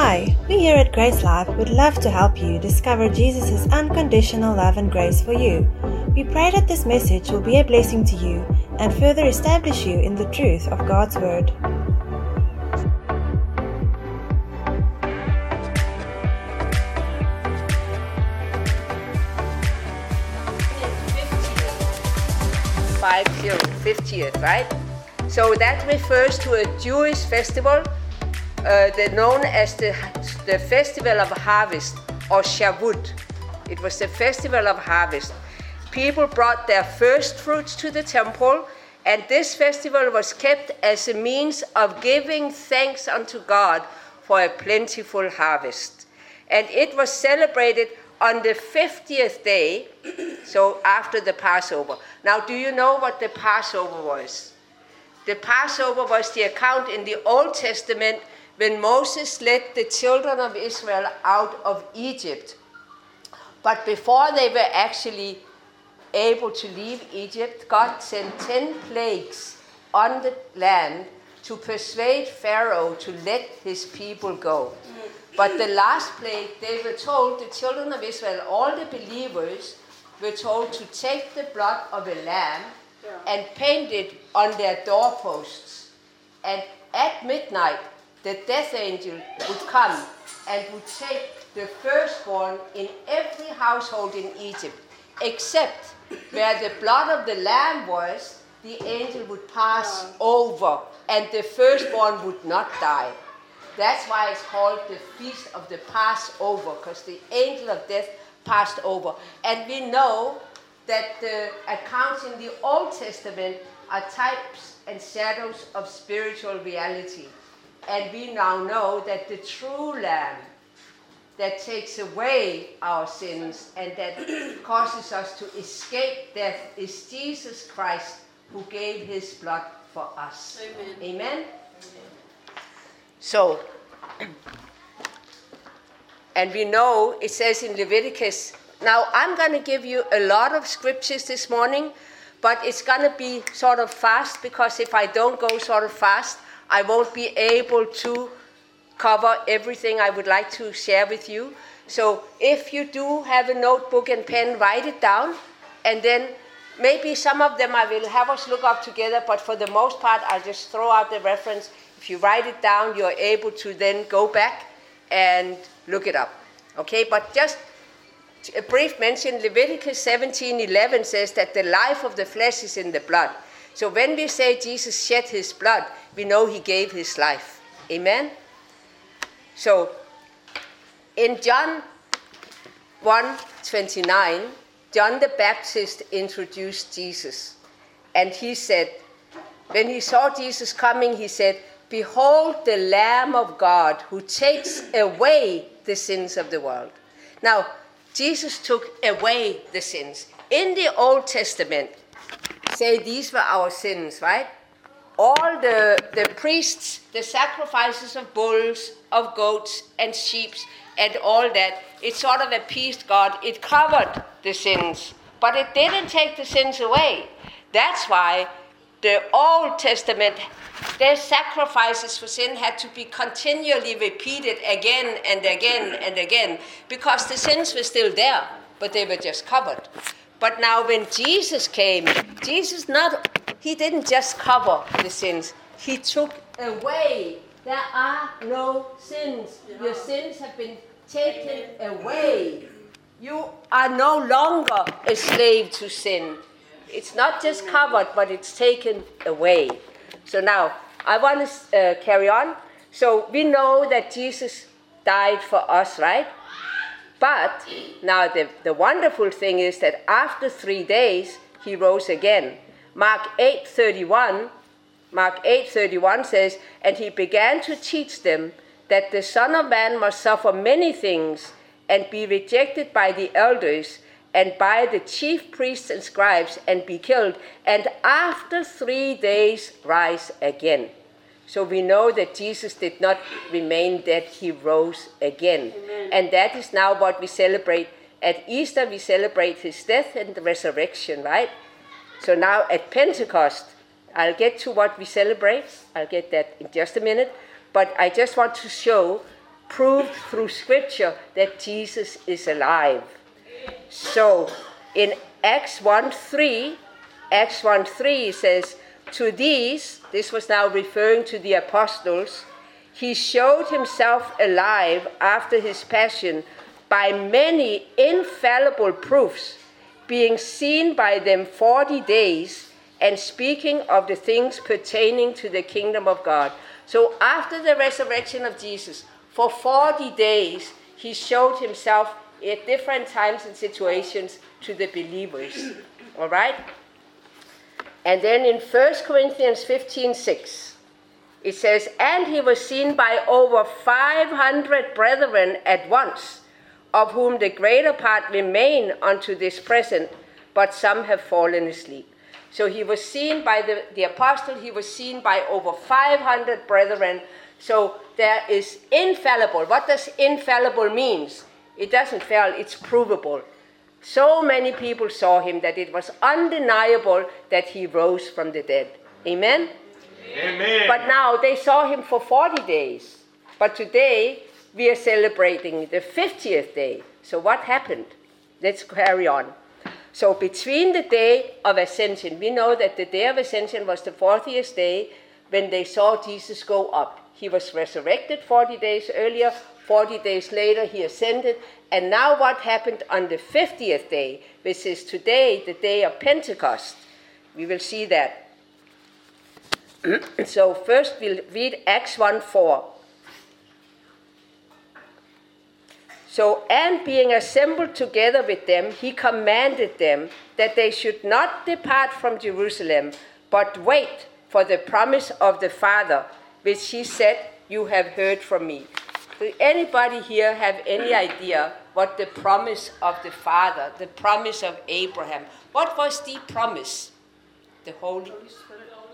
Hi, we here at Grace Life would love to help you discover Jesus' unconditional love and grace for you. We pray that this message will be a blessing to you and further establish you in the truth of God's Word. Five zero, 50th, right? So that refers to a Jewish festival uh, the, known as the, the Festival of Harvest or Shavuot. It was the Festival of Harvest. People brought their first fruits to the temple, and this festival was kept as a means of giving thanks unto God for a plentiful harvest. And it was celebrated on the 50th day, so after the Passover. Now, do you know what the Passover was? The Passover was the account in the Old Testament when Moses led the children of Israel out of Egypt. But before they were actually able to leave Egypt, God sent 10 plagues on the land to persuade Pharaoh to let his people go. But the last plague, they were told, the children of Israel, all the believers, were told to take the blood of a lamb and paint it on their doorposts. And at midnight, the death angel would come and would take the firstborn in every household in Egypt, except where the blood of the lamb was, the angel would pass oh. over and the firstborn would not die. That's why it's called the Feast of the Passover, because the angel of death passed over. And we know that the accounts in the Old Testament are types and shadows of spiritual reality. And we now know that the true Lamb that takes away our sins and that causes us to escape death is Jesus Christ who gave his blood for us. Amen. Amen? So, and we know it says in Leviticus. Now, I'm going to give you a lot of scriptures this morning, but it's going to be sort of fast because if I don't go sort of fast, I won't be able to cover everything I would like to share with you. So if you do have a notebook and pen, write it down, and then maybe some of them I will have us look up together, but for the most part, I'll just throw out the reference. If you write it down, you're able to then go back and look it up. Okay, but just a brief mention Leviticus 17:11 says that the life of the flesh is in the blood. So when we say Jesus shed his blood, we know he gave his life. Amen? So in John 1 29, John the Baptist introduced Jesus. And he said, when he saw Jesus coming, he said, Behold the Lamb of God who takes away the sins of the world. Now, Jesus took away the sins. In the Old Testament, say these were our sins, right? All the, the priests, the sacrifices of bulls, of goats, and sheep, and all that, it sort of appeased God. It covered the sins, but it didn't take the sins away. That's why the Old Testament, their sacrifices for sin had to be continually repeated again and again and again because the sins were still there, but they were just covered. But now when Jesus came, Jesus not he didn't just cover the sins. He took away. There are no sins. Your sins have been taken away. You are no longer a slave to sin. It's not just covered, but it's taken away. So now, I want to uh, carry on. So we know that Jesus died for us, right? But now the, the wonderful thing is that after three days, he rose again. Mark 8:31, Mark 8:31 says, and he began to teach them that the Son of Man must suffer many things and be rejected by the elders and by the chief priests and scribes and be killed, and after three days rise again. So we know that Jesus did not remain dead, he rose again. Amen. And that is now what we celebrate. At Easter, we celebrate his death and the resurrection, right? So now at Pentecost, I'll get to what we celebrate. I'll get that in just a minute. But I just want to show proved through scripture that Jesus is alive. So in Acts 1 3, Acts 1 3 says, To these, this was now referring to the apostles, he showed himself alive after his passion by many infallible proofs, being seen by them 40 days and speaking of the things pertaining to the kingdom of God. So after the resurrection of Jesus, for 40 days, he showed himself at different times and situations to the believers. All right? And then in 1 Corinthians 15 6, it says, And he was seen by over 500 brethren at once, of whom the greater part remain unto this present, but some have fallen asleep. So he was seen by the, the apostle, he was seen by over 500 brethren. So there is infallible. What does infallible means? It doesn't fail, it's provable. So many people saw him that it was undeniable that he rose from the dead. Amen? Amen. But now they saw him for 40 days. But today we are celebrating the 50th day. So what happened? Let's carry on. So between the day of ascension, we know that the day of ascension was the 40th day when they saw Jesus go up. He was resurrected 40 days earlier, 40 days later he ascended, and now what happened on the 50th day, which is today, the day of Pentecost? We will see that. so first we'll read Acts 1 4. So, and being assembled together with them, he commanded them that they should not depart from Jerusalem, but wait for the promise of the Father, which he said, You have heard from me. Do anybody here have any idea what the promise of the Father, the promise of Abraham, what was the promise? The Holy,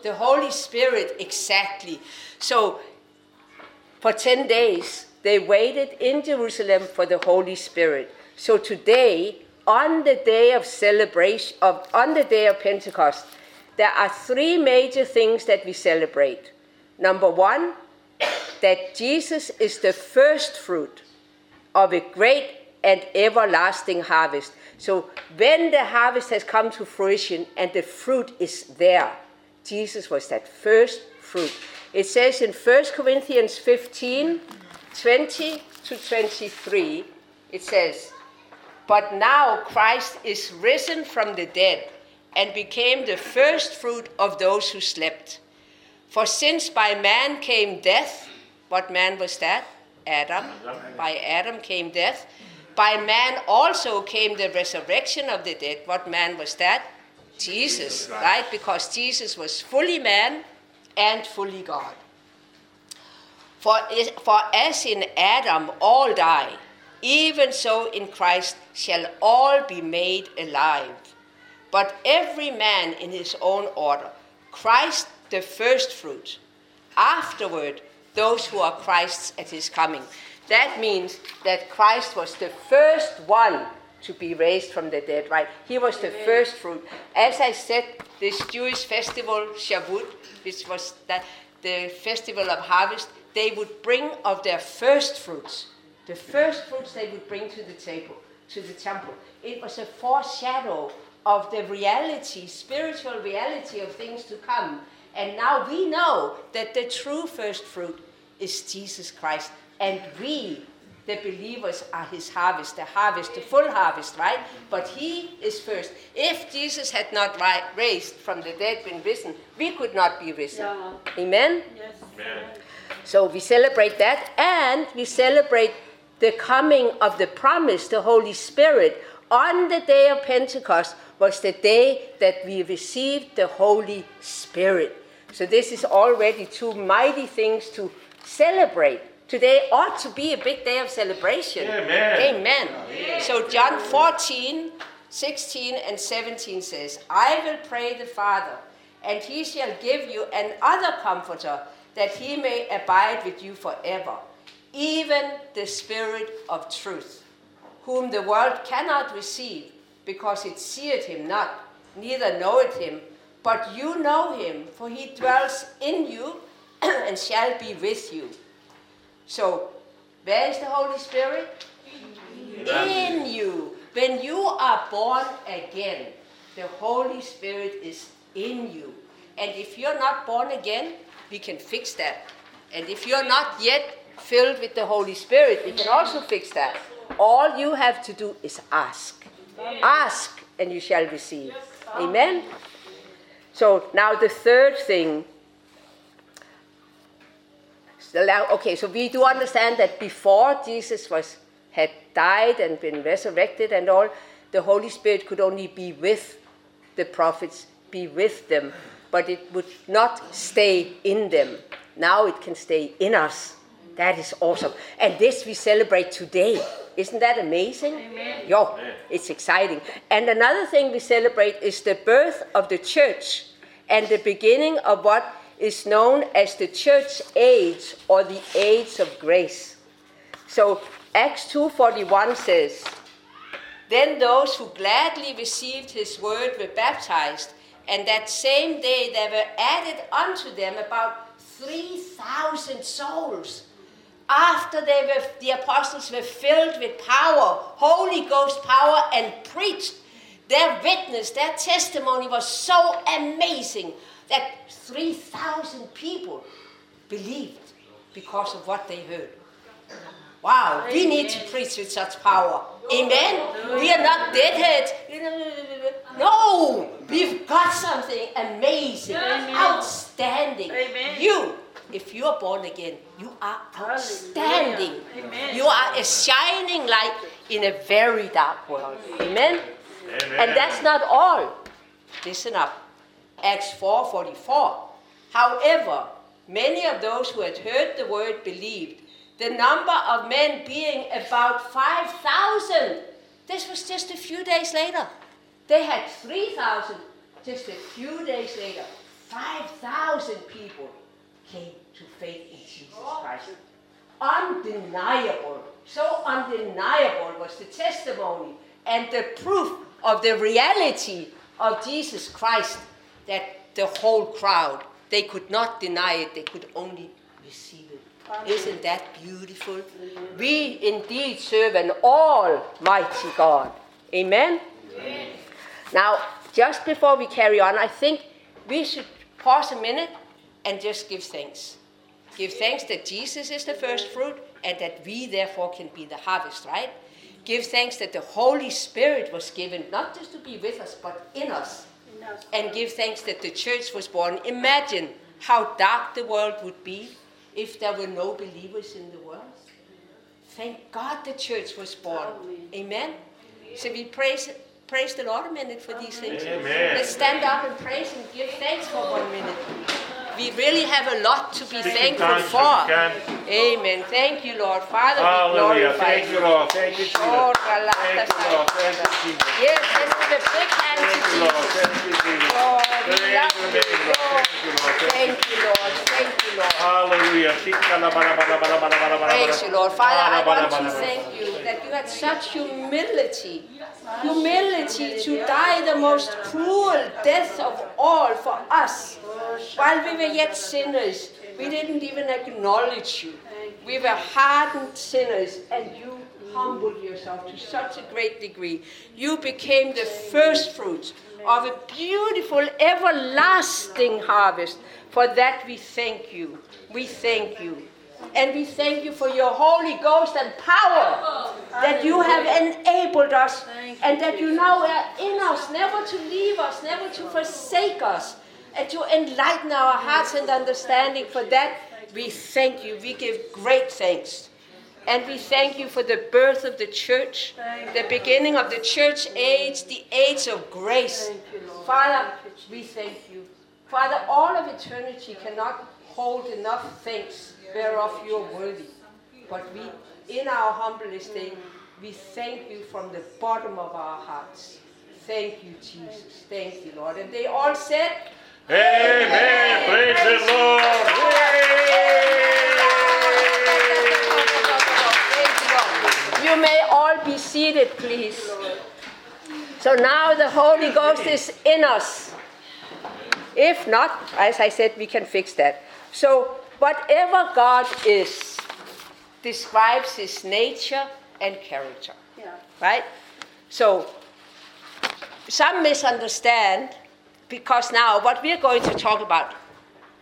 the Holy Spirit, exactly. So, for 10 days, they waited in Jerusalem for the Holy Spirit. So today, on the day of celebration, of, on the day of Pentecost, there are three major things that we celebrate. Number one, that Jesus is the first fruit of a great and everlasting harvest. So when the harvest has come to fruition and the fruit is there, Jesus was that first fruit. It says in 1 Corinthians 15, 20 to 23, it says, But now Christ is risen from the dead and became the first fruit of those who slept. For since by man came death, what man was that? Adam. By Adam came death. By man also came the resurrection of the dead. What man was that? Jesus, right? Because Jesus was fully man and fully God. For, for as in Adam all die, even so in Christ shall all be made alive. But every man in his own order. Christ the first fruit. Afterward, those who are Christ's at his coming. That means that Christ was the first one to be raised from the dead, right? He was the first fruit. As I said, this Jewish festival, Shavuot, which was that, the festival of harvest, they would bring of their first fruits. The first fruits they would bring to the table, to the temple. It was a foreshadow of the reality, spiritual reality of things to come. And now we know that the true first fruit is Jesus Christ. And we, the believers, are his harvest, the harvest, the full harvest, right? But he is first. If Jesus had not ri- raised from the dead, been risen, we could not be risen. Yeah. Amen? Yes. Amen. So we celebrate that and we celebrate the coming of the promise, the Holy Spirit. On the day of Pentecost was the day that we received the Holy Spirit. So this is already two mighty things to celebrate. Today ought to be a big day of celebration. Amen. Amen. So John 14, 16 and 17 says, I will pray the Father, and he shall give you another comforter, that he may abide with you forever, even the Spirit of truth, whom the world cannot receive, because it seeth him not, neither knoweth him, but you know him, for he dwells in you and shall be with you. So Where is the Holy Spirit? In you. When you are born again, the Holy Spirit is in you. And if you're not born again, we can fix that. And if you're not yet filled with the Holy Spirit, we can also fix that. All you have to do is ask. Ask, and you shall receive. Amen? So now the third thing. Okay, so we do understand that before Jesus was had died and been resurrected and all, the Holy Spirit could only be with the prophets, be with them, but it would not stay in them. Now it can stay in us. That is awesome. And this we celebrate today. Isn't that amazing? Amen. Yo, it's exciting. And another thing we celebrate is the birth of the church and the beginning of what is known as the church age or the age of grace. So Acts 2:41 says, Then those who gladly received his word were baptized, and that same day there were added unto them about 3,000 souls after they were, the apostles were filled with power, Holy Ghost power, and preached, their witness, their testimony was so amazing that 3,000 people believed because of what they heard. Wow, we need to preach with such power. Amen. We are not deadheads. No, we've got something amazing, outstanding. Amen. You if you are born again, you are outstanding. You are a shining light in a very dark world. Amen? Amen. And that's not all. Listen up. Acts 4:44. However, many of those who had heard the word believed, the number of men being about 5,000. This was just a few days later. They had 3,000 just a few days later. 5,000 people came to faith in Jesus Christ. Undeniable, so undeniable was the testimony and the proof of the reality of Jesus Christ that the whole crowd, they could not deny it, they could only receive it. Isn't that beautiful? We indeed serve an almighty God. Amen? Amen? Now, just before we carry on, I think we should pause a minute and just give thanks. Give thanks that Jesus is the first fruit and that we therefore can be the harvest, right? Give thanks that the Holy Spirit was given not just to be with us, but in us. And give thanks that the church was born. Imagine how dark the world would be if there were no believers in the world. Thank God the church was born. Amen. So we praise praise the Lord a minute for these things. Amen. Let's stand up and praise and give thanks for one minute we really have a lot to be thankful for. Amen. Thank you, Lord. Father, Hallelujah. we glorify Thank you, Lord. Thank you, Jesus. Oh, Thank you, Lord. Thank you, Jesus. Yes, let's give a big hand to Jesus. Thank you, Jesus. Lord, we love you, Lord. Thank you, Lord. Thank you, Lord. Hallelujah. Praise you, Lord. Father, I want to thank you that you had such humility humility to die the most cruel death of all for us while we were yet sinners. We didn't even acknowledge you. We were hardened sinners, and you humbled yourself to such a great degree. You became the first fruits of a beautiful, everlasting harvest. For that we thank you. We thank you. And we thank you for your Holy Ghost and power that you have enabled us and that you now are in us, never to leave us, never to forsake us and to enlighten our hearts and understanding. For that, we thank you. We give great thanks. And we thank you for the birth of the church, the beginning of the church age, the age of grace. Father, we thank you. Father, all of eternity cannot hold enough thanks whereof you are worthy. But we, in our humble estate, we thank you from the bottom of our hearts. Thank you, Jesus. Thank you, Lord. And they all said, Amen. Praise the Lord. You may all be seated, please. So now the Holy Ghost is in us. If not, as I said, we can fix that. So, whatever God is, describes his nature and character. Yeah. Right? So, some misunderstand because now what we're going to talk about,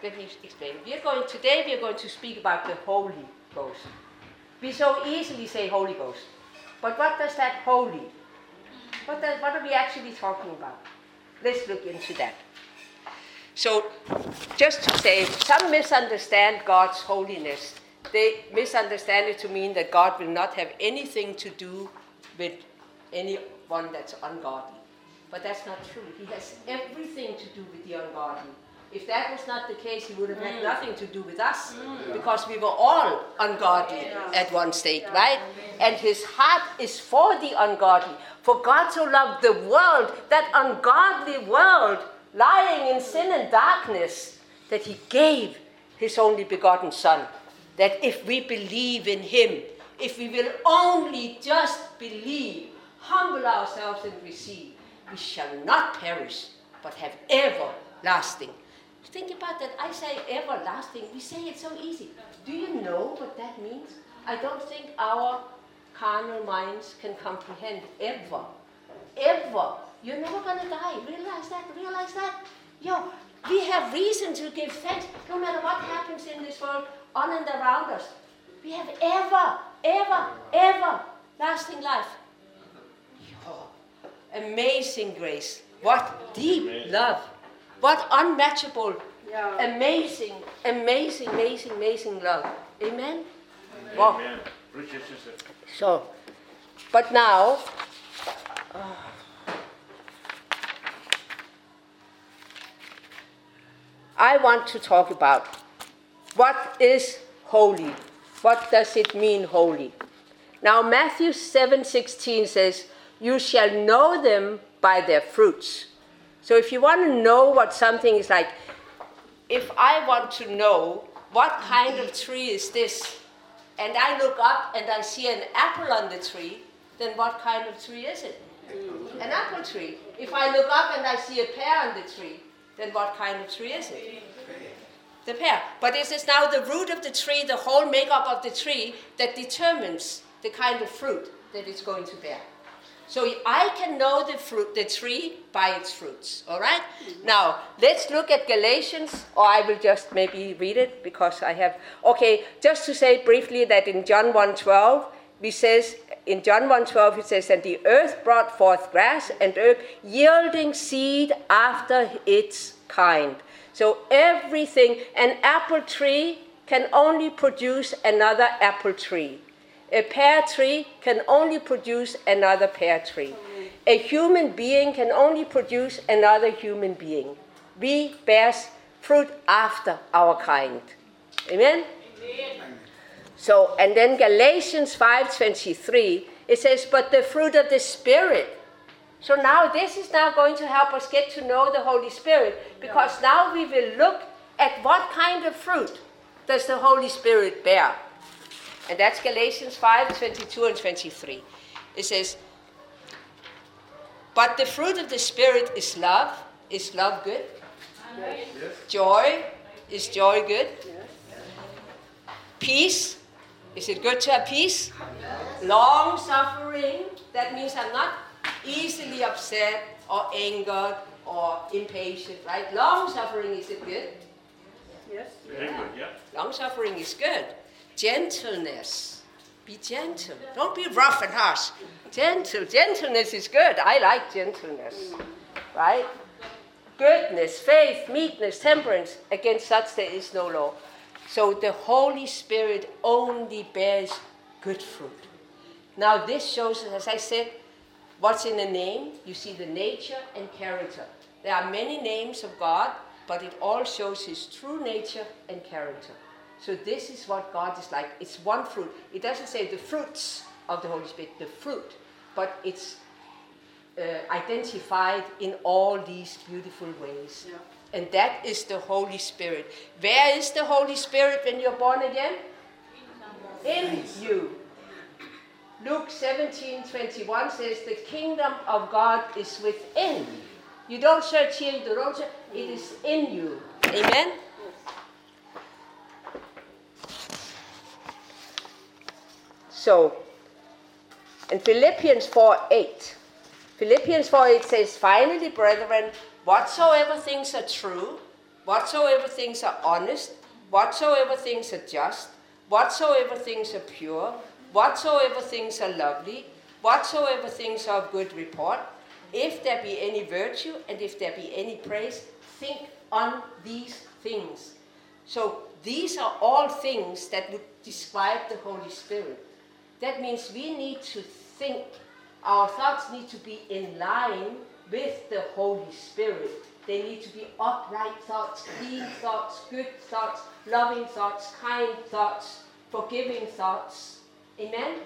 let me explain. We're going, today we're going to speak about the Holy Ghost. We so easily say Holy Ghost. But what does that holy? What, does, what are we actually talking about? Let's look into that. So, just to say, some misunderstand God's holiness. They misunderstand it to mean that God will not have anything to do with anyone that's ungodly. But that's not true. He has everything to do with the ungodly. If that was not the case, he would have had mm. nothing to do with us mm. because we were all ungodly at one state, right? And his heart is for the ungodly. For God so loved the world, that ungodly world, lying in sin and darkness, that he gave his only begotten Son. That if we believe in him, if we will only just believe, humble ourselves and receive, we shall not perish, but have everlasting. Think about that. I say everlasting. We say it so easy. Do you know what that means? I don't think our carnal minds can comprehend ever. Ever. You're never going to die. Realize that. Realize that. Yo, we have reason to give thanks no matter what happens in this world on and around us. We have ever, ever, ever lasting life. Yo, amazing grace. What deep love. What unmatchable, Yeah. amazing, amazing, amazing, amazing love. Amen? Wow. Amen. Preach it, sister. So, but now, uh, I want to talk about what is holy. What does it mean, holy? Now, Matthew 7:16 says, "You shall know them by their fruits." So, if you want to know what something is like, if I want to know what kind of tree is this, and I look up and I see an apple on the tree, then what kind of tree is it? An apple tree. If I look up and I see a pear on the tree, then what kind of tree is it? The pear. But it is now the root of the tree, the whole makeup of the tree, that determines the kind of fruit that it's going to bear. So I can know the fruit, the tree by its fruits. All right? Now let's look at Galatians, or I will just maybe read it because I have. Okay, just to say briefly that in John 1:12, we says in John 1:12 it says, "And the earth brought forth grass and herb, yielding seed after its kind." So everything, an apple tree can only produce another apple tree. A pear tree can only produce another pear tree. A human being can only produce another human being. We bear fruit after our kind. Amen? So, and then Galatians 5:23, it says, "But the fruit of the Spirit." So now this is now going to help us get to know the Holy Spirit because now we will look at what kind of fruit does the Holy Spirit bear. And that's Galatians 5 22 and 23. It says, But the fruit of the Spirit is love. Is love good? Yes. Joy. Is joy good? Yes. Peace. Is it good to have peace? Long suffering. That means I'm not easily upset or angered or impatient, right? Long suffering, is it good? Yes. Very good, yeah. Long suffering is good. Gentleness. Be gentle. Don't be rough and harsh. Gentle. Gentleness is good. I like gentleness. Right? Goodness, faith, meekness, temperance. Against such there is no law. So the Holy Spirit only bears good fruit. Now, this shows, as I said, what's in a name. You see the nature and character. There are many names of God, but it all shows his true nature and character. So this is what God is like. It's one fruit. It doesn't say the fruits of the Holy Spirit, the fruit, but it's uh, identified in all these beautiful ways. Yeah. And that is the Holy Spirit. Where is the Holy Spirit when you're born again? In you. Luke 17 21 says, The kingdom of God is within. You don't search here, you don't search, it is in you. Amen? So, in Philippians 4 8, Philippians 4 8 says, Finally, brethren, whatsoever things are true, whatsoever things are honest, whatsoever things are just, whatsoever things are pure, whatsoever things are lovely, whatsoever things are of good report, if there be any virtue and if there be any praise, think on these things. So these are all things that would describe the Holy Spirit. That means we need to think, our thoughts need to be in line with the Holy Spirit. They need to be upright thoughts, clean thoughts, good thoughts, loving thoughts, kind thoughts, forgiving thoughts. Amen?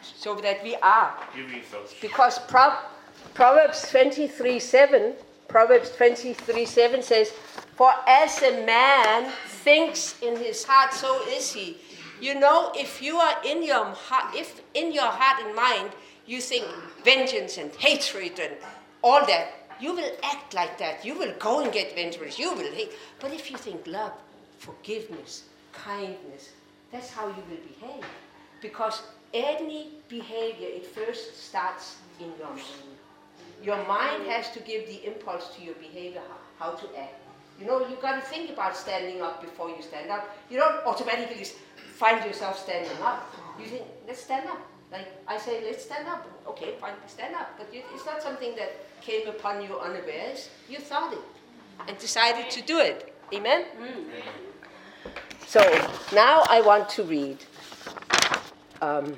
So that we are. Giving thoughts. Because Pro- Proverbs 23 7, Proverbs 23 7 says, For as a man thinks in his heart, so is he. You know, if you are in your heart, if in your heart and mind you think vengeance and hatred and all that, you will act like that. You will go and get vengeance. You will hate. But if you think love, forgiveness, kindness, that's how you will behave. Because any behavior, it first starts in your mind. Your mind has to give the impulse to your behavior how, to act. You know, you got to think about standing up before you stand up. You don't automatically find yourself standing up. You think, let's stand up. Like I say, let's stand up. Okay, fine, stand up. But you, it's not something that came upon you unawares. You thought it and decided to do it. Amen? So now I want to read. Um,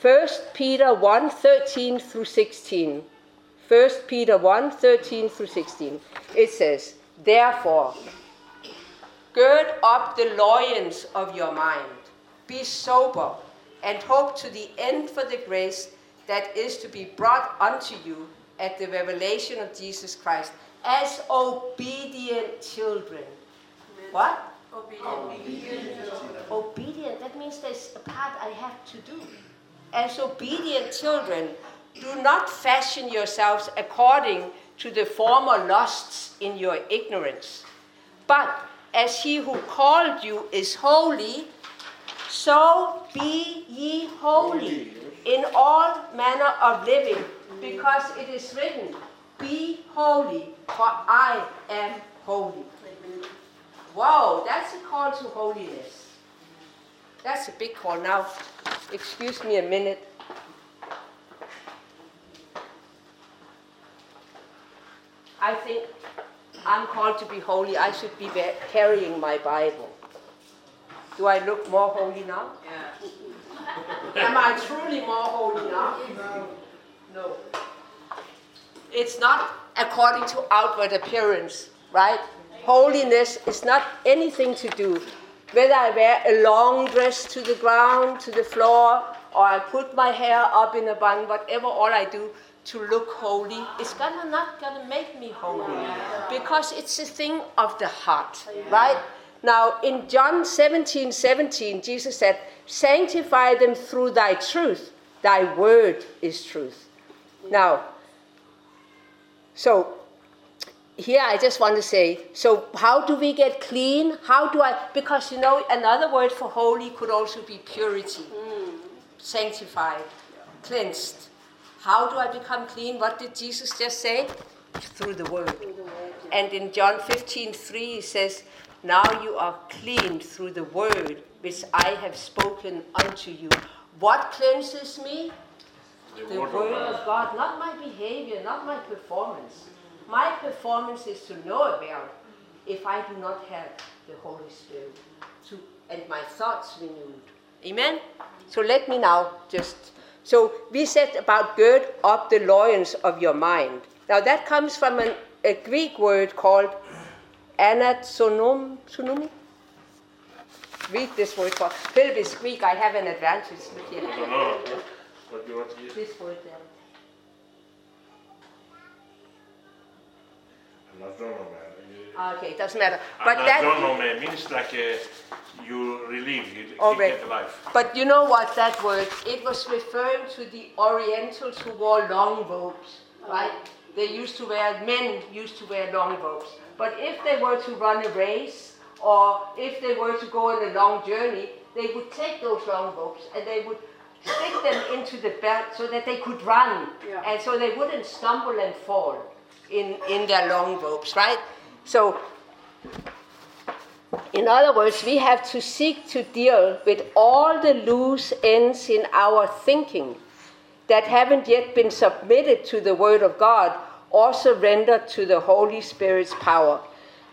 1 Peter 1 13 through 16. 1 Peter 1 13 through 16. It says, Therefore, gird up the loins of your mind, be sober, and hope to the end for the grace that is to be brought unto you at the revelation of Jesus Christ as obedient children. What? Obedient obedient. That means there's a part I have to do. As obedient children, do not fashion yourselves according to the former lusts in your ignorance. But as he who called you is holy, so be ye holy in all manner of living, because it is written, Be holy, for I am holy. Wow, that's a call to holiness. That's a big call. Now, excuse me a minute. I think I'm called to be holy. I should be carrying my Bible. Do I look more holy now? Am I truly more holy now? No. It's not according to outward appearance, right? Holiness is not anything to do whether I wear a long dress to the ground, to the floor, or I put my hair up in a bun, whatever all I do to look holy, is gonna not gonna make me holy. Because it's a thing of the heart, right? Now in John 17, 17, Jesus said, Sanctify them through thy truth. Thy word is truth. Now, so here I just want to say, so how do we get clean? How do I, because you know, another word for holy could also be purity, mm. sanctified, cleansed. How do I become clean? What did Jesus just say? Through the word. And in John 15, 3, he says, Now you are clean through the word which I have spoken unto you. What cleanses me? the word of word God. of God, not my behavior, not my performance. My performance is to no avail if I do not have the Holy Spirit to, and my thoughts renewed. Amen? So let me now just. So we said about gird up the loins of your mind. Now that comes from an, a Greek word called anatsonom? Read this word for Philip is Greek. I have an advantage. Look here. I don't know what you want to use. This word there. Okay, it doesn't matter. But that, means like uh, you relieve, you keep wait. it but you know what that word? It was referring to the Orientals who wore long robes, right? They used to wear, men used to wear long robes. But if they were to run a race or if they were to go on a long journey, they would take those long robes and they would stick them into the belt so that they could run Yeah. and so they wouldn't stumble and fall in, in their long robes, right? So, in other words, we have to seek to deal with all the loose ends in our thinking that haven't yet been submitted to the Word of God or surrendered to the Holy Spirit's power.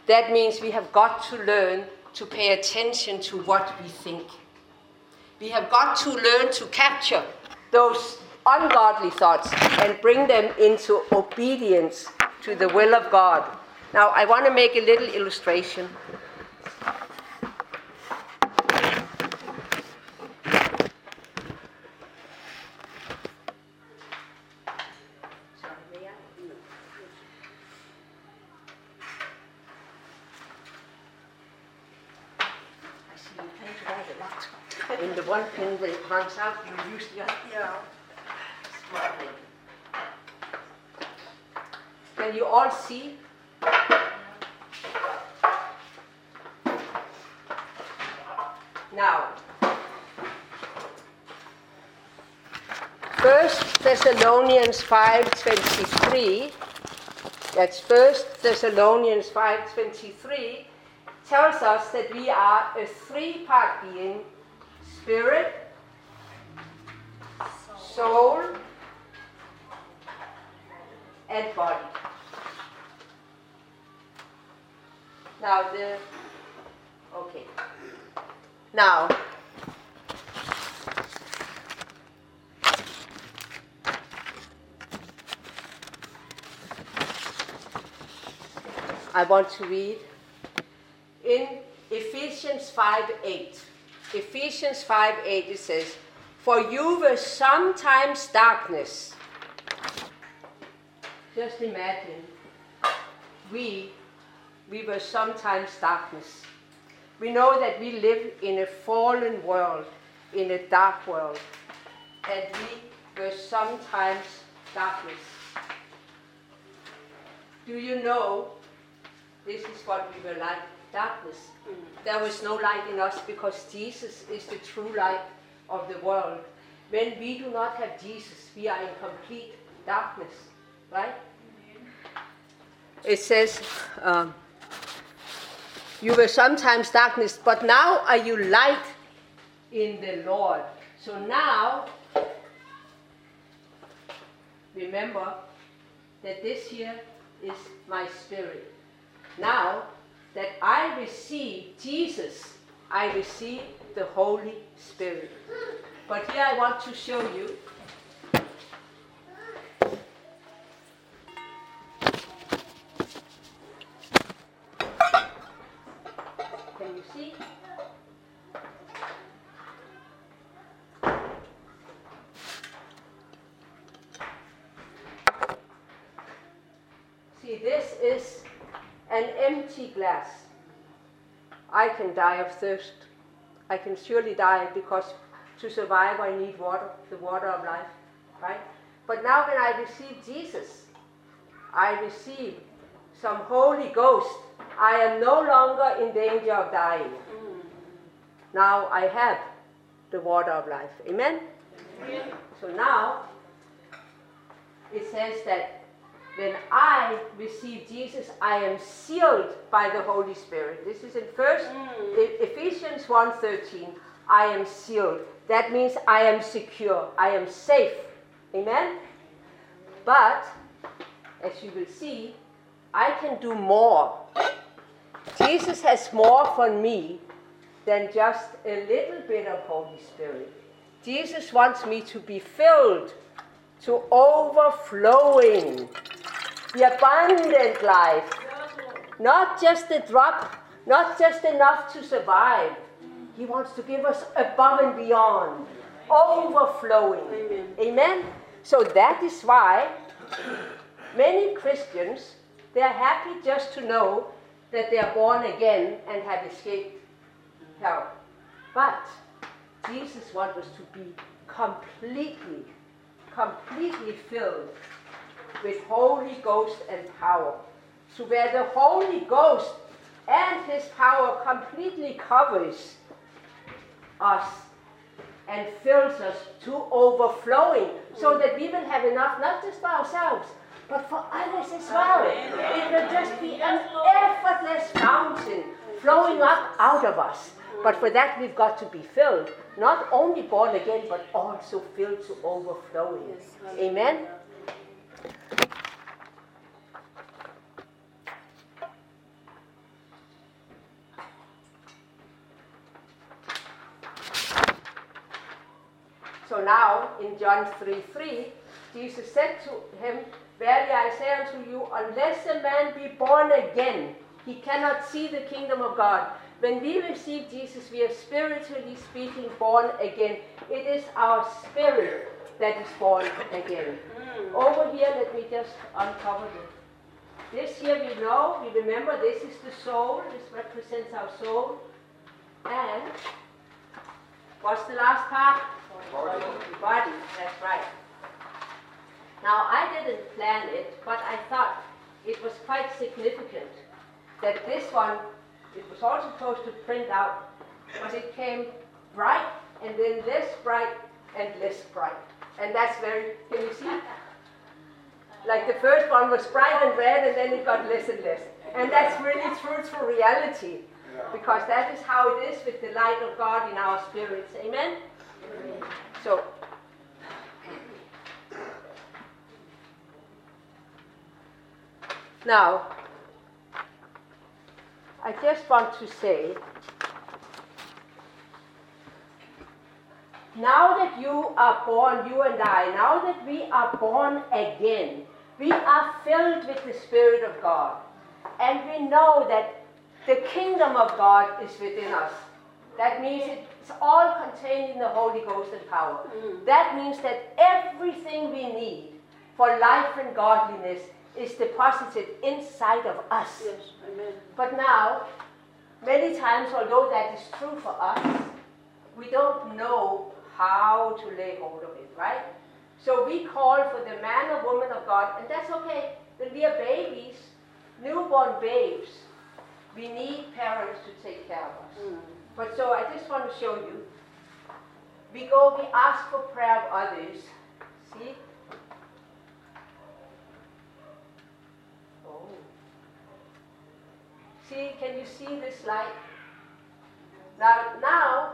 That means we have got to learn to pay attention to what we think. We have got to learn to capture those ungodly thoughts and bring them into obedience to the will of God. Now, I want to make a little illustration. I see you play to write a lot. When the one pen runs out, you use the other. Yeah. Can you all see? Now, First Thessalonians 5:23. That's First Thessalonians 5:23 tells us that we are a three-part being: spirit, soul, and body. Now the okay. Now I want to read in Ephesians 5 8. Ephesians 5 8 it says, For you were sometimes darkness. Just imagine, we, we were sometimes darkness. We know that we live in a fallen world, in a dark world, and we were sometimes darkness. Do you know this is what we were like darkness? Mm. There was no light in us because Jesus is the true light of the world. When we do not have Jesus, we are in complete darkness, right? It says, um, You were sometimes darkness, but now are you light in the Lord. So now, remember that this here is my spirit. Now that I receive Jesus, I receive the Holy Spirit. But here I want to show you. Can you see? See, this is an empty glass. I can die of thirst. I can surely die because to survive I need water, the water of life, right? But now when I receive Jesus, I receive some Holy Ghost. I am no longer in danger of dying. Now I have the water of life. Amen? So now it says that when I receive Jesus, I am sealed by the Holy Spirit. This is in First hmm. E- Ephesians 1:13. I am sealed. That means I am secure. I am safe. Amen. But as you will see, I can do more. Jesus has more for me than just a little bit of Holy Spirit. Jesus wants me to be filled to overflowing the abundant life. Not just a drop, not just enough to survive. He wants to give us above and beyond, overflowing. Amen. Amen? So that is why many Christians, they are happy just to know that they are born again and have escaped hell. But Jesus wants us to be completely, completely filled with Holy Ghost and power. So where the Holy Ghost and his power completely covers us and fills us to overflowing so that we will have enough not just for ourselves but for others as well. It will just be an effortless fountain flowing up out of us. But for that, we've got to be filled, not only born again, but also filled to overflowing. Amen. So now in John 3 3, Jesus said to him, Verily I say unto you, unless a man be born again, he cannot see the kingdom of God. When we receive Jesus, we are spiritually speaking born again. It is our spirit that is born again. Hmm. Over here, let me just uncover this. This here we know, we remember this is the soul, this represents our soul. And what's the last part? Body. Body, that's right. Now, I didn't plan it, but I thought it was quite significant that this one, it was all supposed to print out, but it came bright and then less bright and less bright. And that's very, can you see? Like the first one was bright and red and then it got less and less. And that's really true truthful reality. Because that is how it is with the light of God in our spirits. Amen? So, now, I just want to say now that you are born, you and I, now that we are born again, we are filled with the Spirit of God. And we know that the kingdom of God is within us. That means it's all contained in the Holy Ghost and power. Mm. That means that everything we need for life and godliness is deposited inside of us. Yes, amen. But now, many times, although that is true for us, we don't know how to lay hold of it, right? So we call for the man or woman of God, and that's okay. When we are babies, newborn babes, we need parents to take care of us. Mm. But so I just want to show you. We go, we ask for prayer of others. See? Oh. See, can you see this light? Now, now,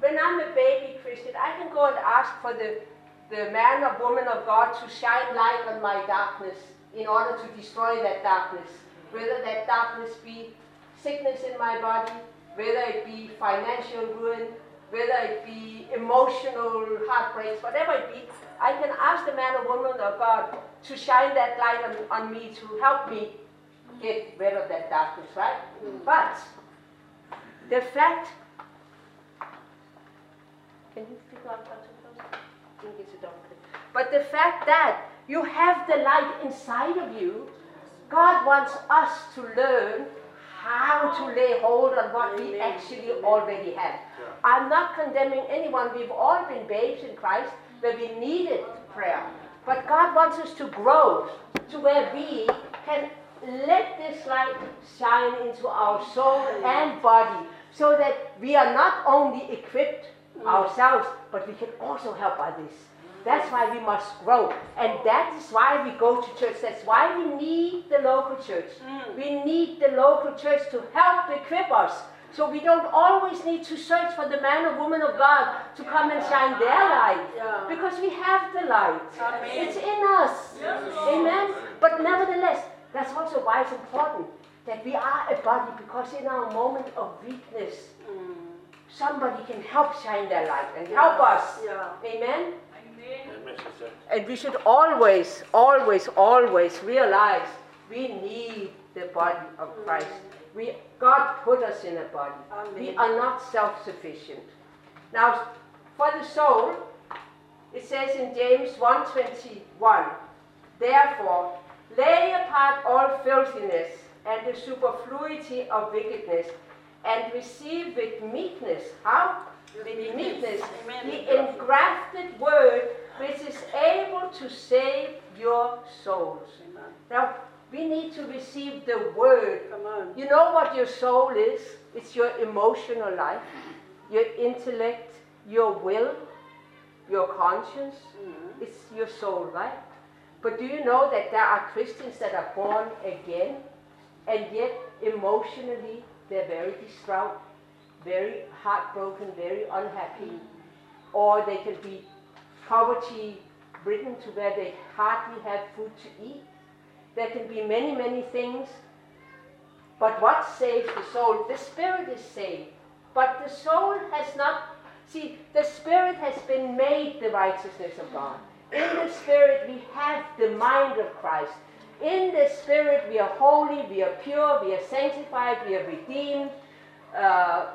when I'm a baby Christian, I can go and ask for the, the man or woman of God to shine light on my darkness in order to destroy that darkness. Whether that darkness be sickness in my body, whether it be financial ruin, whether it be emotional heartbreaks, whatever it be, I can ask the man or woman of God to shine that light on, on me to help me get rid of that darkness, right? Mm. But the fact, can you speak Klaus? I think it's a doctor. But the fact that you have the light inside of you, God wants us to learn how to lay hold on what we actually already have. I'm not condemning anyone. We've all been babes in Christ where we needed prayer. But God wants us to grow to where we can let this light shine into our soul and body so that we are not only equipped mm. ourselves, but we can also help others. That's why we must grow. And that is why we go to church. That's why we need the local church. Mm. We need the local church to help equip us. So we don't always need to search for the man or woman of God to come and shine their light. Yeah. Because we have the light. Amen. It's in us. Amen. But nevertheless, that's also why it's important that we are a body because in our moment of weakness, mm. somebody can help shine their light and help us. Yeah. Amen. Amen. And we should always, always, always realize we need the body of Christ. We, God put us in a body. We are not self-sufficient. Now, for the soul, it says in James 1:21, Therefore, lay apart all filthiness and the superfluity of wickedness, and receive with meekness. How? With meekness. Amen. The engrafted word which is able to save your souls. Now, We need to receive the word. Come on. You know what your soul is? It's your emotional life, your intellect, your will, your conscience. Mm-hmm. It's your soul, right? But do you know that there are Christians that are born again and yet emotionally they're very distraught, very heartbroken, very unhappy, mm-hmm. or they can be poverty ridden to where they hardly have food to eat. There can be many, many things. But what saves the soul? The spirit is saved. But the soul has not. See, the spirit has been made the righteousness of God. In the spirit, we have the mind of Christ. In the spirit, we are holy, we are pure, we are sanctified, we are redeemed. Uh,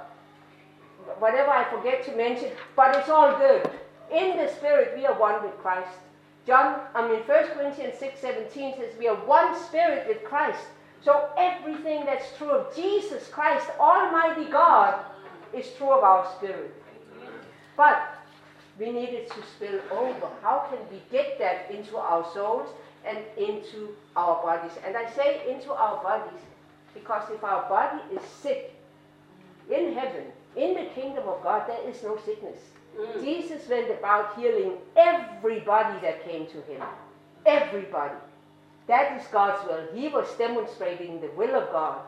whatever I forget to mention, but it's all good. In the spirit, we are one with Christ. John, I mean, 1 Corinthians 6 17 says we are one spirit with Christ. So everything that's true of Jesus Christ, Almighty God, is true of our spirit. But we need it to spill over. How can we get that into our souls and into our bodies? And I say into our bodies because if our body is sick in heaven, in the kingdom of God, there is no sickness. Jesus went about healing everybody that came to him. Everybody. That is God's will. He was demonstrating the will of God.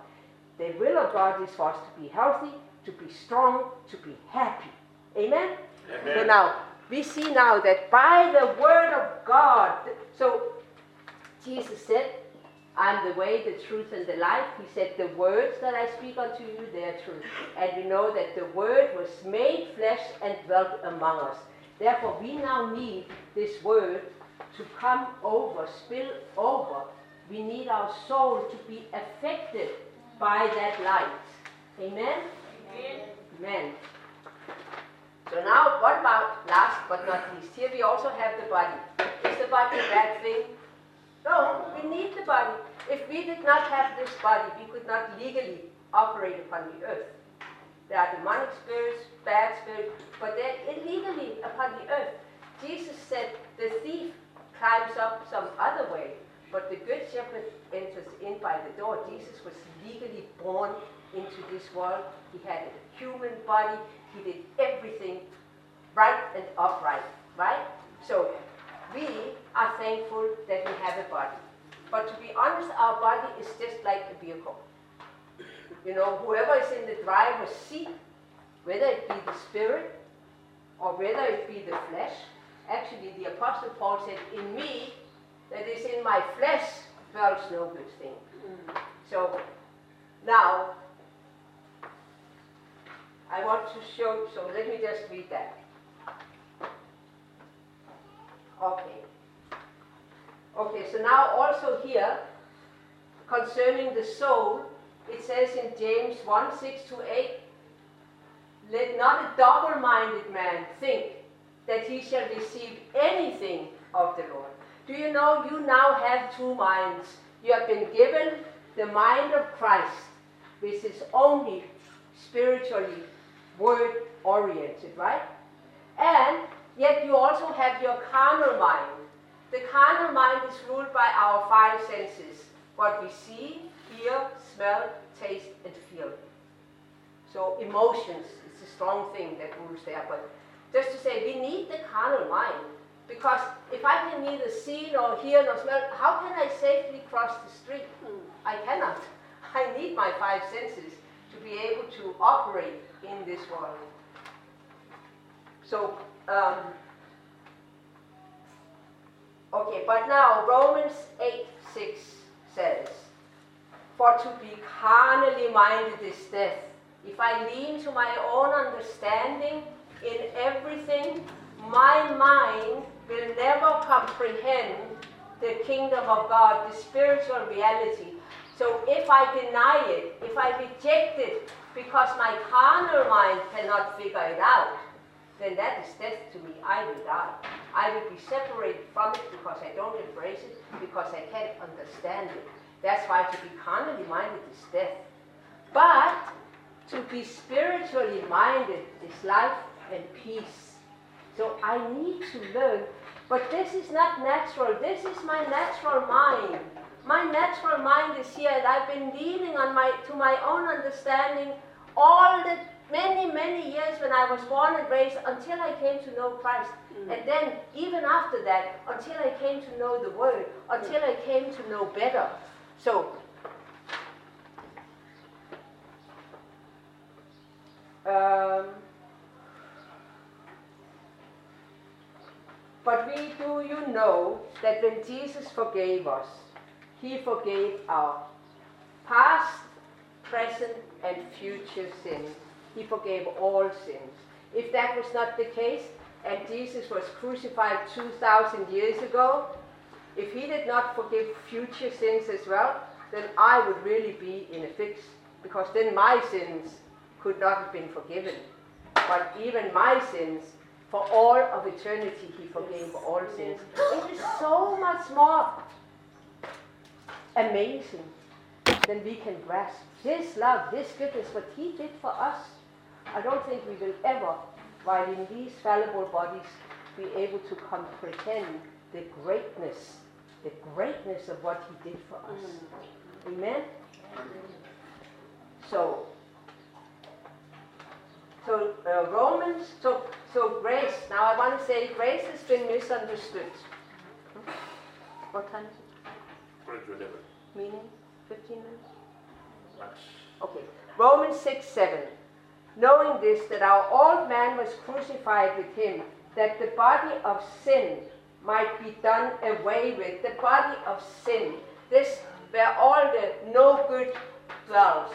The will of God is for us to be healthy, to be strong, to be happy. Amen? So now, we see now that by the word of God, so Jesus said, I'm the way, the truth, and the life. He said, The words that I speak unto you, they are true. And we know that the word was made flesh and dwelt among us. Therefore, we now need this word to come over, spill over. We need our soul to be affected by that light. Amen? Amen. So now, what about last but not least? Here we also have the body. Is the body a bad thing? No, we need the body. If we did not have this body, we could not legally operate upon the earth. There are demonic spirits, bad spirits, but they're illegally upon the earth. Jesus said the thief climbs up some other way, but the good shepherd enters in by the door. Jesus was legally born into this world. He had a human body. He did everything right and upright, right? So we are thankful that we have a body. But to be honest, our body is just like a vehicle. You know, whoever is in the driver's seat, whether it be the spirit or whether it be the flesh, actually the Apostle Paul said, In me, that is in my flesh, dwells no good thing. Mm. So now, I want to show, so let me just read that. Okay. Okay, so now also here, concerning the soul, it says in James 1 6 to 8, let not a double minded man think that he shall receive anything of the Lord. Do you know you now have two minds? You have been given the mind of Christ, which is only spiritually word oriented, right? And yet you also have your carnal mind. The carnal mind is ruled by our five senses what we see, hear, smell, taste, and feel. So, emotions is a strong thing that rules there. But just to say, we need the carnal mind. Because if I can neither see nor hear nor smell, how can I safely cross the street? I cannot. I need my five senses to be able to operate in this world. So, um, okay, but now Romans 8 6 says, For to be carnally minded is death. If I lean to my own understanding in everything, my mind will never comprehend the kingdom of God, the spiritual reality. So if I deny it, if I reject it because my carnal mind cannot figure it out, then that is death to me. I will die. I will be separated from it because I don't embrace it, because I can't understand it. That's why to be carnally minded is death. But to be spiritually minded is life and peace. So I need to learn. But this is not natural. This is my natural mind. My natural mind is here, and I've been leaning on my to my own understanding all the many, many years when I was born and raised until I came to know Christ. And then even after that, until I came to know the word, until I came to know better. So um, But we do you know that when Jesus forgave us, he forgave our past, present, and future sins. He forgave all sins. If that was not the case, and Jesus was crucified 2,000 years ago, if he did not forgive future sins as well, then I would really be in a fix, because then my sins could not have been forgiven. But even my sins for all of eternity, he forgave all sins. It is so much more amazing than we can grasp. This love, this goodness, what he did for us, I don't think we will ever, while in these fallible bodies, be able to comprehend the greatness, the greatness of what he did for us. Amen? So, so uh, Romans, so, so grace, now I want to say grace has been misunderstood. What time is it? Put it to 11. Meaning? 15 minutes? Max. Okay. Romans 6 7. Knowing this, that our old man was crucified with him, that the body of sin might be done away with. The body of sin. This where all the no good dwells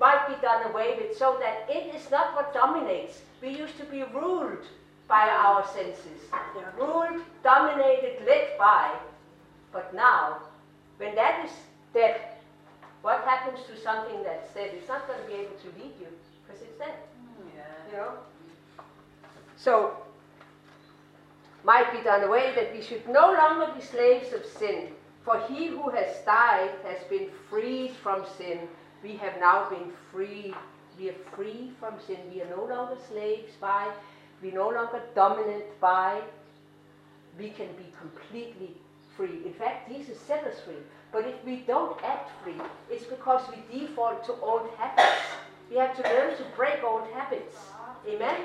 might be done away with so that it is not what dominates. We used to be ruled by our senses, ruled, dominated, led by. But now, when that is dead, what happens to something that's dead? It's not going to be able to lead you because it's dead. Mm. You know? So, might be done away that we should no longer be slaves of sin. For he who has died has been freed from sin. We have now been freed. We are free from sin. We are no longer slaves by, we no longer dominant by. We can be completely free. In fact, Jesus set us free. But if we don't act free, it's because we default to old habits. We have to learn to break old habits. Amen?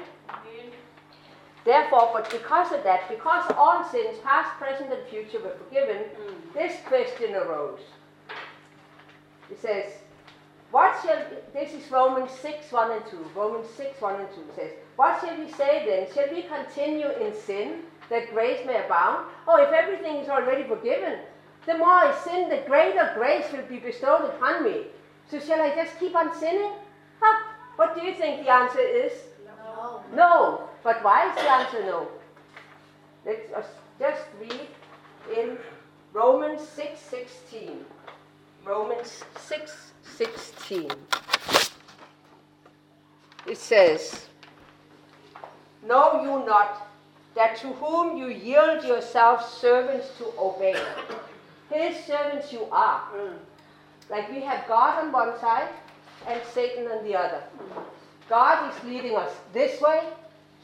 Therefore, but because of that, because all sins, past, present, and future, were forgiven, mm. this question arose. It says, What shall, this is Romans 6, 1 and 2. Romans 6, 1 and 2 says, What shall we say then? Shall we continue in sin that grace may abound? Oh, if everything is already forgiven, the more I sin, the greater grace will be bestowed upon me. So shall I just keep on sinning? What do you think the answer is? No. No. But why is the answer no? Let's us just read in Romans 6 16. Romans 6 16. It says, Know you not that to whom you yield yourselves servants to obey, his servants you are. Mm. Like we have God on one side and Satan on the other. God is leading us this way,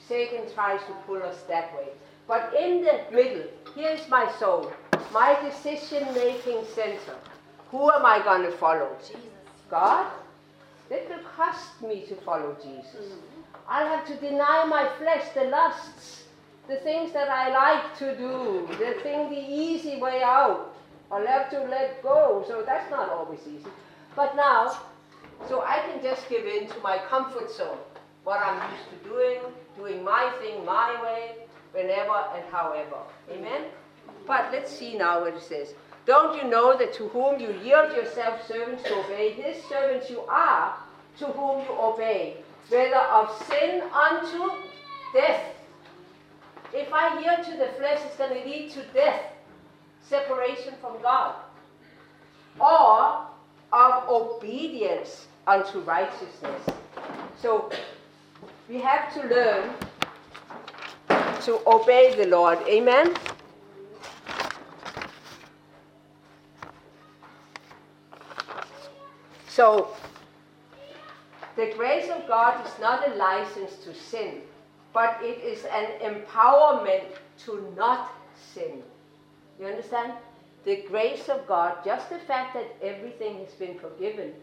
Satan tries to pull us that way. But in the middle, here's my soul, my decision making center. Who am I going to follow? Jesus. God? It will cost me to follow Jesus. Mm-hmm. I'll have to deny my flesh, the lusts, the things that I like to do, the thing, the easy way out. I'll have to let go. So that's not always easy. But now, so I can just give in to my comfort zone, what I'm used to doing, doing my thing my way, whenever and however. Amen? But let's see now what it says. Don't you know that to whom you yield yourself servants to obey, his servants you are, to whom you obey, whether of sin unto death. If I yield to the flesh, it's going to lead to death, separation from God, or of obedience unto righteousness. So we have to learn to obey the Lord. Amen. So the grace of God is not a license to sin, but it is an empowerment to not sin. You understand? the grace of God, just the fact that everything has been forgiven,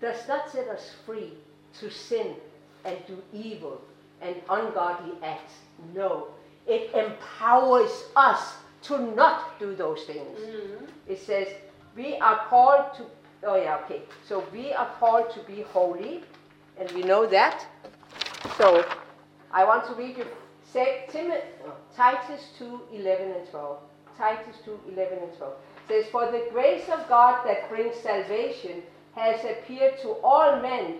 does not set us free to sin and do evil and ungodly acts. No. It empowers us to not do those things. Mm-hmm. It says, we are called to, oh yeah, okay. So we are called to be holy, and we know that. So I want to read you say, Timothy, oh, Titus 2 11 and 12. Titus 2 11 and 12 says, For the grace of God that brings salvation has appeared to all men,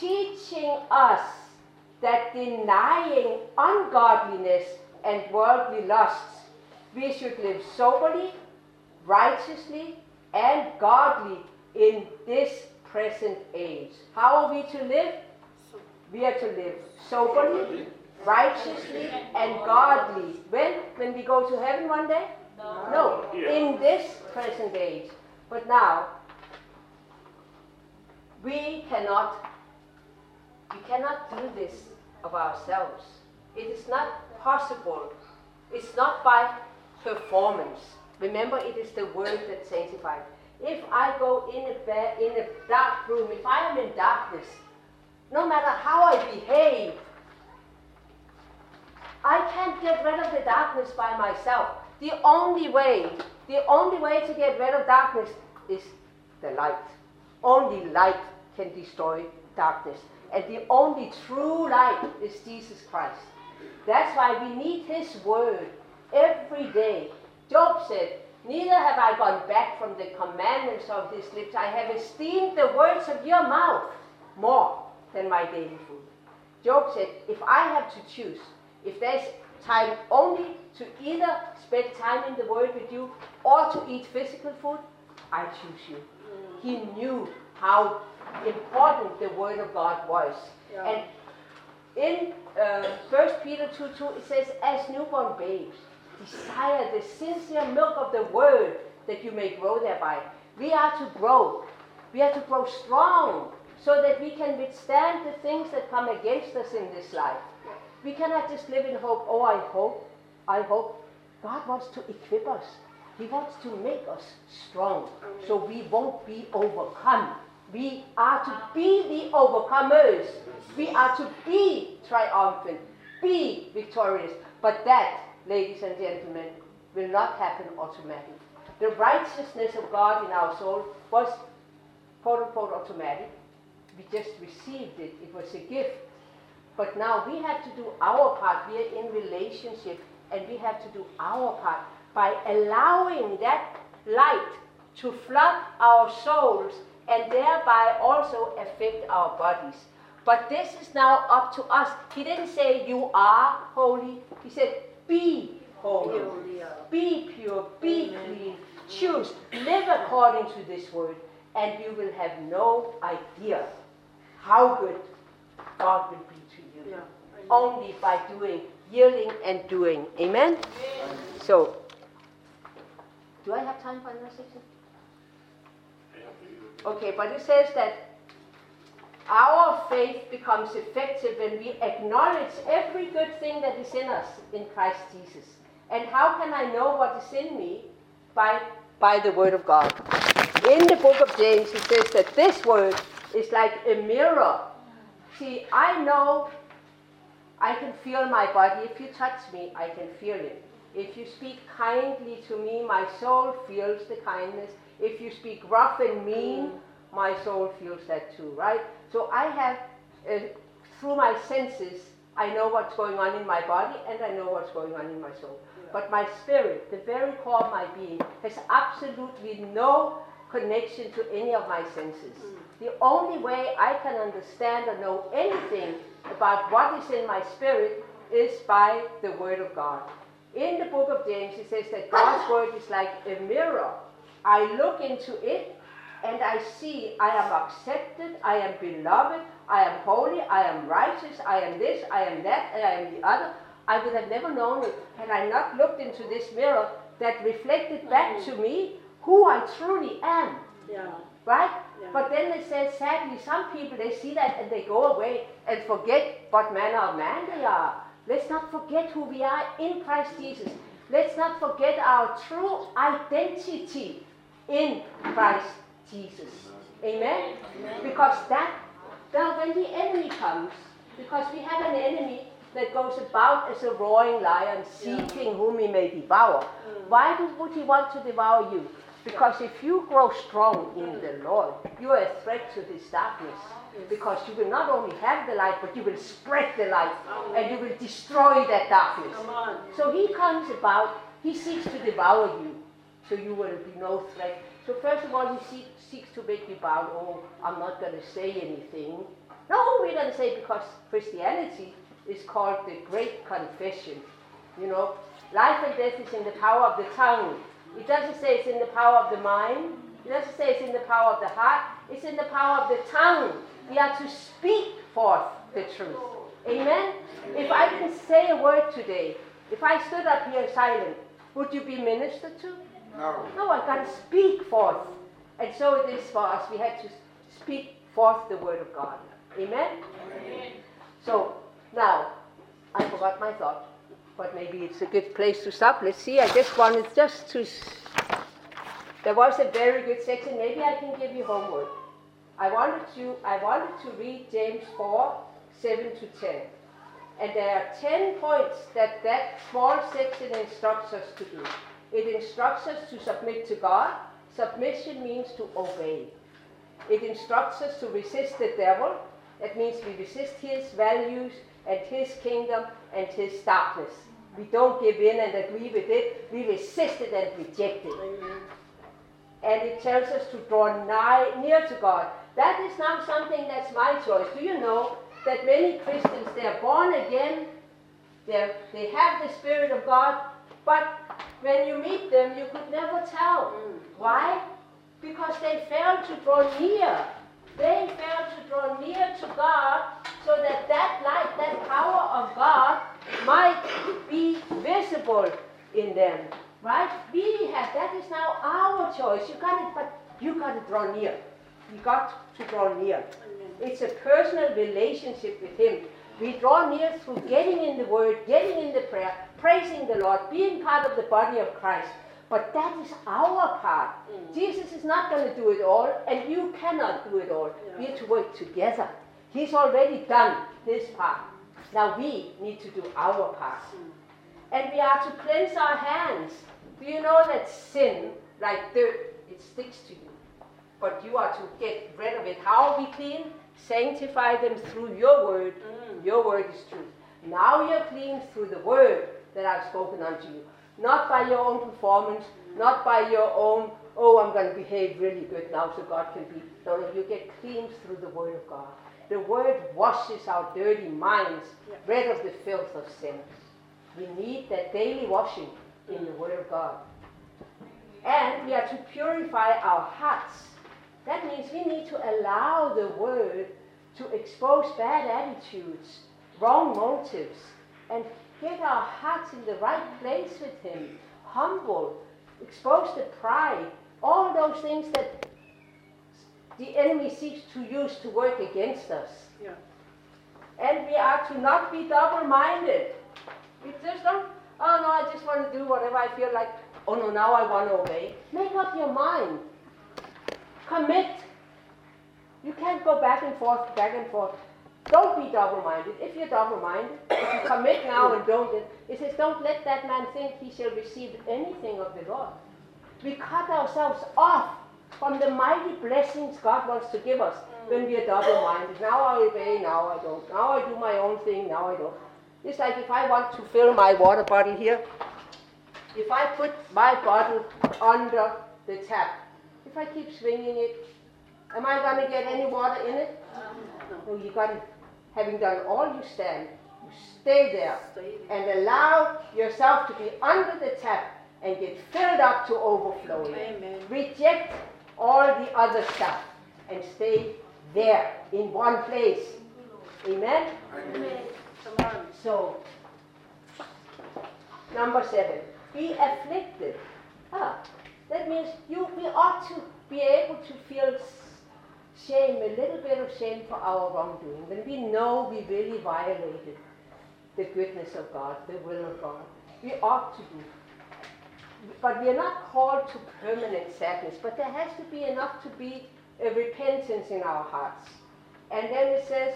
teaching us that denying ungodliness and worldly lusts, we should live soberly, righteously, and godly in this present age. How are we to live? We are to live soberly, righteously, and godly. When? When we go to heaven one day? No, no. in this present age. But now, we cannot, we cannot do this of ourselves. It is not possible. It's not by performance. Remember, it is the word that sanctifies. If I go in a, in a dark room, if I am in darkness, no matter how I behave, I can't get rid of the darkness by myself. The only way, the only way to get rid of darkness is the light. Only light can destroy darkness. And the only true light is Jesus Christ. That's why we need His word every day. Job said, Neither have I gone back from the commandments of his lips. I have esteemed the words of your mouth more than my daily food. Job said, If I have to choose, if there's time only to either spend time in the Word with you or to eat physical food, I choose you. He knew how important the Word of God was. Yeah. And in uh, 1 Peter 2 2, it says, As newborn babes, desire the sincere milk of the Word that you may grow thereby. We are to grow. We are to grow strong so that we can withstand the things that come against us in this life. We cannot just live in hope. Oh, I hope, I hope. God wants to equip us. He wants to make us strong so we won't be overcome. We are to be the overcomers. We are to be triumphant, be victorious. But that, ladies and gentlemen, will not happen automatically. The righteousness of God in our soul was quote unquote automatic. We just received it. It was a gift. But now we have to do our part. We are in relationship and we have to do our part by allowing that light to flood our souls and thereby also affect our bodies. But this is now up to us. He didn't say you are holy. He said be holy. Be pure, be clean, choose, live according to this word, and you will have no idea how good God will be to you. Yeah. Only by doing, yielding, and doing. Amen? So, do I have time for another section? Okay, but it says that our faith becomes effective when we acknowledge every good thing that is in us in Christ Jesus. And how can I know what is in me? By, by the Word of God. In the book of James, it says that this Word is like a mirror. See, I know I can feel my body. If you touch me, I can feel it. If you speak kindly to me, my soul feels the kindness. If you speak rough and mean, my soul feels that too, right? So I have, uh, through my senses, I know what's going on in my body and I know what's going on in my soul. But my spirit, the very core of my being, has absolutely no connection to any of my senses. The only way I can understand or know anything about what is in my spirit is by the Word of God. In the book of James, it says that God's Word is like a mirror. I look into it and I see I am accepted, I am beloved, I am holy, I am righteous, I am this, I am that, and I am the other. I would have never known it had I not looked into this mirror that reflected back to me who I truly am. Yeah. Right? Yeah. But then it says, sadly, some people they see that and they go away and forget what manner of man they are. Let's not forget who we are in Christ Jesus. Let's not forget our true identity in Christ Jesus. Amen? Because that, now when the enemy comes, because we have an enemy that goes about as a roaring lion, seeking whom he may devour. Mm. Why do- would he want to devour you? Because if you grow strong in the Lord, you are a threat to his darkness. Because you will not only have the light, but you will spread the light and you will destroy that darkness. So he comes about, he seeks to devour you, so you will be no threat. So first of all, he seeks, seeks to make you bow. Oh, I'm not going to say anything. No, we're going to say because Christianity is called the Great Confession. You know, life and death is in the power of the tongue. It doesn't say it's in the power of the mind. It doesn't say it's in the power of the heart. It's in the power of the tongue. We are to speak forth the truth. Amen? If I didn't say a word today, if I stood up here silent, would you be ministered to? No. No, I got to speak forth. And so it is for us. We had to speak forth the word of God. Amen? So, now, I forgot my thought, but maybe it's a good place to stop. Let's see. I just wanted just to. s- There was a very good section. Maybe I can give you homework. I wanted to. I wanted to read James 4, 7 to 10. And there are 10 points that that small section instructs us to do. It instructs us to submit to God. Submission means to obey. It instructs us to resist the devil. That means we resist his values and his kingdom and his darkness. We don't give in and agree with it. We resist it and reject it. And it tells us to draw nigh, near to God. That is now something that's my choice. Do you know that many Christians, they're born again, they're, they have the Spirit of God, but when you meet them, you could never tell. Mm. Why? Because they failed to draw near. They failed to draw near to God so that that light, that power of God might be visible in them. Right? We have, that is now our choice. You got it, but you got to draw near. You got to draw near. It's a personal relationship with Him. We draw near through getting in the Word, getting in the prayer, praising the Lord, being part of the body of Christ. But that is our part. Mm. Jesus is not going to do it all, and you cannot do it all. We have to work together. He's already done his part. Now we need to do our part. Mm. And we are to cleanse our hands. Do you know that sin, like dirt, it sticks to you? But you are to get rid of it. How are we clean? Sanctify them through your word. Mm. Your word is truth. Now you're clean through the word that I've spoken unto you. Not by your own performance, not by your own, oh, I'm going to behave really good now so God can be. No, no, you get clean through the word of God. The word washes our dirty minds rid of the filth of sin. We need that daily washing in the mm. Word of God. And we are to purify our hearts. That means we need to allow the Word to expose bad attitudes, wrong motives, and get our hearts in the right place with Him. Humble, expose the pride, all those things that the enemy seeks to use to work against us. Yeah. And we are to not be double minded. We just don't, oh no, I just want to do whatever I feel like. Oh no, now I want to obey. Make up your mind. Commit. You can't go back and forth, back and forth. Don't be double minded. If you're double minded, if you commit now and don't, it says, don't let that man think he shall receive anything of the Lord. We cut ourselves off from the mighty blessings God wants to give us when we are double minded. Now I obey, now I don't. Now I do my own thing, now I don't. It's like if I want to fill my water bottle here, if I put my bottle under the tap, if I keep swinging it, am I going to get any water in it? No, you got to, having done all you stand, you stay there and allow yourself to be under the tap and get filled up to overflowing. Amen. Reject all the other stuff and stay there in one place. Amen? Come on. So, number seven, be afflicted. Ah, that means you we ought to be able to feel shame, a little bit of shame for our wrongdoing, when we know we really violated the goodness of God, the will of God. We ought to do. but we are not called to permanent sadness, but there has to be enough to be a repentance in our hearts. And then it says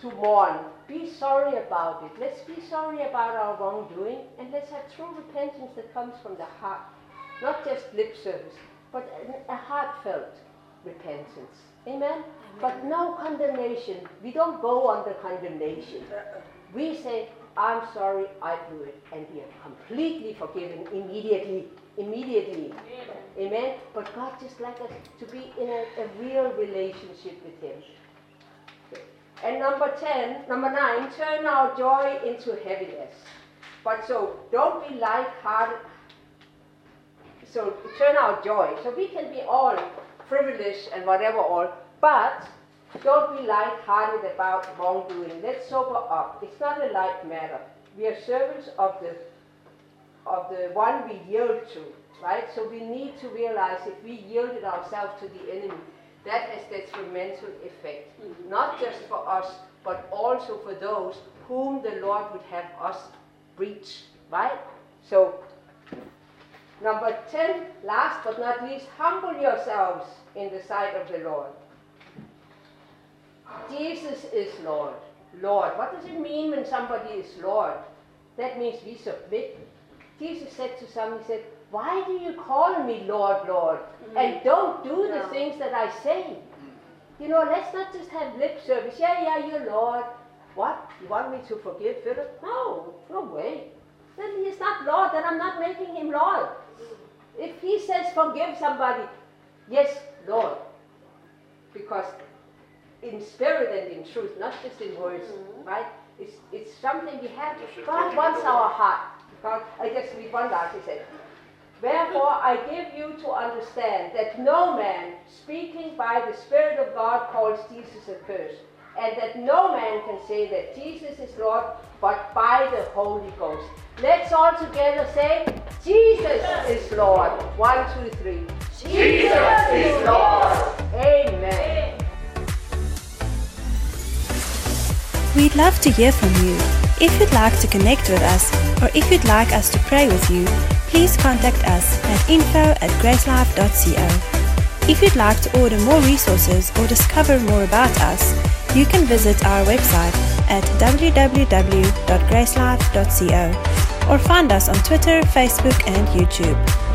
to mourn, be sorry about it. Let's be sorry about our wrongdoing, and let's have true repentance that comes from the heart, not just lip service, but a heartfelt repentance. Amen? But no condemnation. We don't go under condemnation. We say, I'm sorry, I blew it. And we are completely forgiven immediately. Immediately. Amen. But God just like us to be in a, a real relationship with Him. And number 10, number 9, turn our joy into heaviness. But so don't be light-hearted. So turn our joy. So we can be all frivolous and whatever all, but don't be light-hearted about wrongdoing. Let's sober up. It's not a light matter. We are servants of the of the one we yield to, right? So we need to realize if we yielded ourselves to the enemy, that has detrimental effect, mm-hmm. not just for us, but also for those whom the Lord would have us reach, right? So, number 10, last but not least, humble yourselves in the sight of the Lord. Jesus is Lord. Lord. What does it mean when somebody is Lord? That means we submit. Jesus said to some, He said, Why do you call me Lord, Lord? Mm-hmm. And don't do the things that I say. You know, let's not just have lip service. Yeah, yeah, you're Lord. What? You want me to forgive Philip? No, no way. Then he's not Lord, then I'm not making him Lord. If he says forgive somebody, yes, Lord. Because in spirit and in truth, not just in words, mm-hmm. right? It's, it's something we have. To God wants our heart. God, I just read one last, he said, Wherefore I give you to understand that no man speaking by the Spirit of God calls Jesus accursed, and that no man can say that Jesus is Lord but by the Holy Ghost. Let's all together say, Jesus is Lord. One, two, three. Jesus is Lord. Amen. We'd love to hear from you. If you'd like to connect with us, or if you'd like us to pray with you, please contact us at info at gracelife.co. If you'd like to order more resources or discover more about us, you can visit our website at www.gracelife.co or find us on Twitter, Facebook, and YouTube.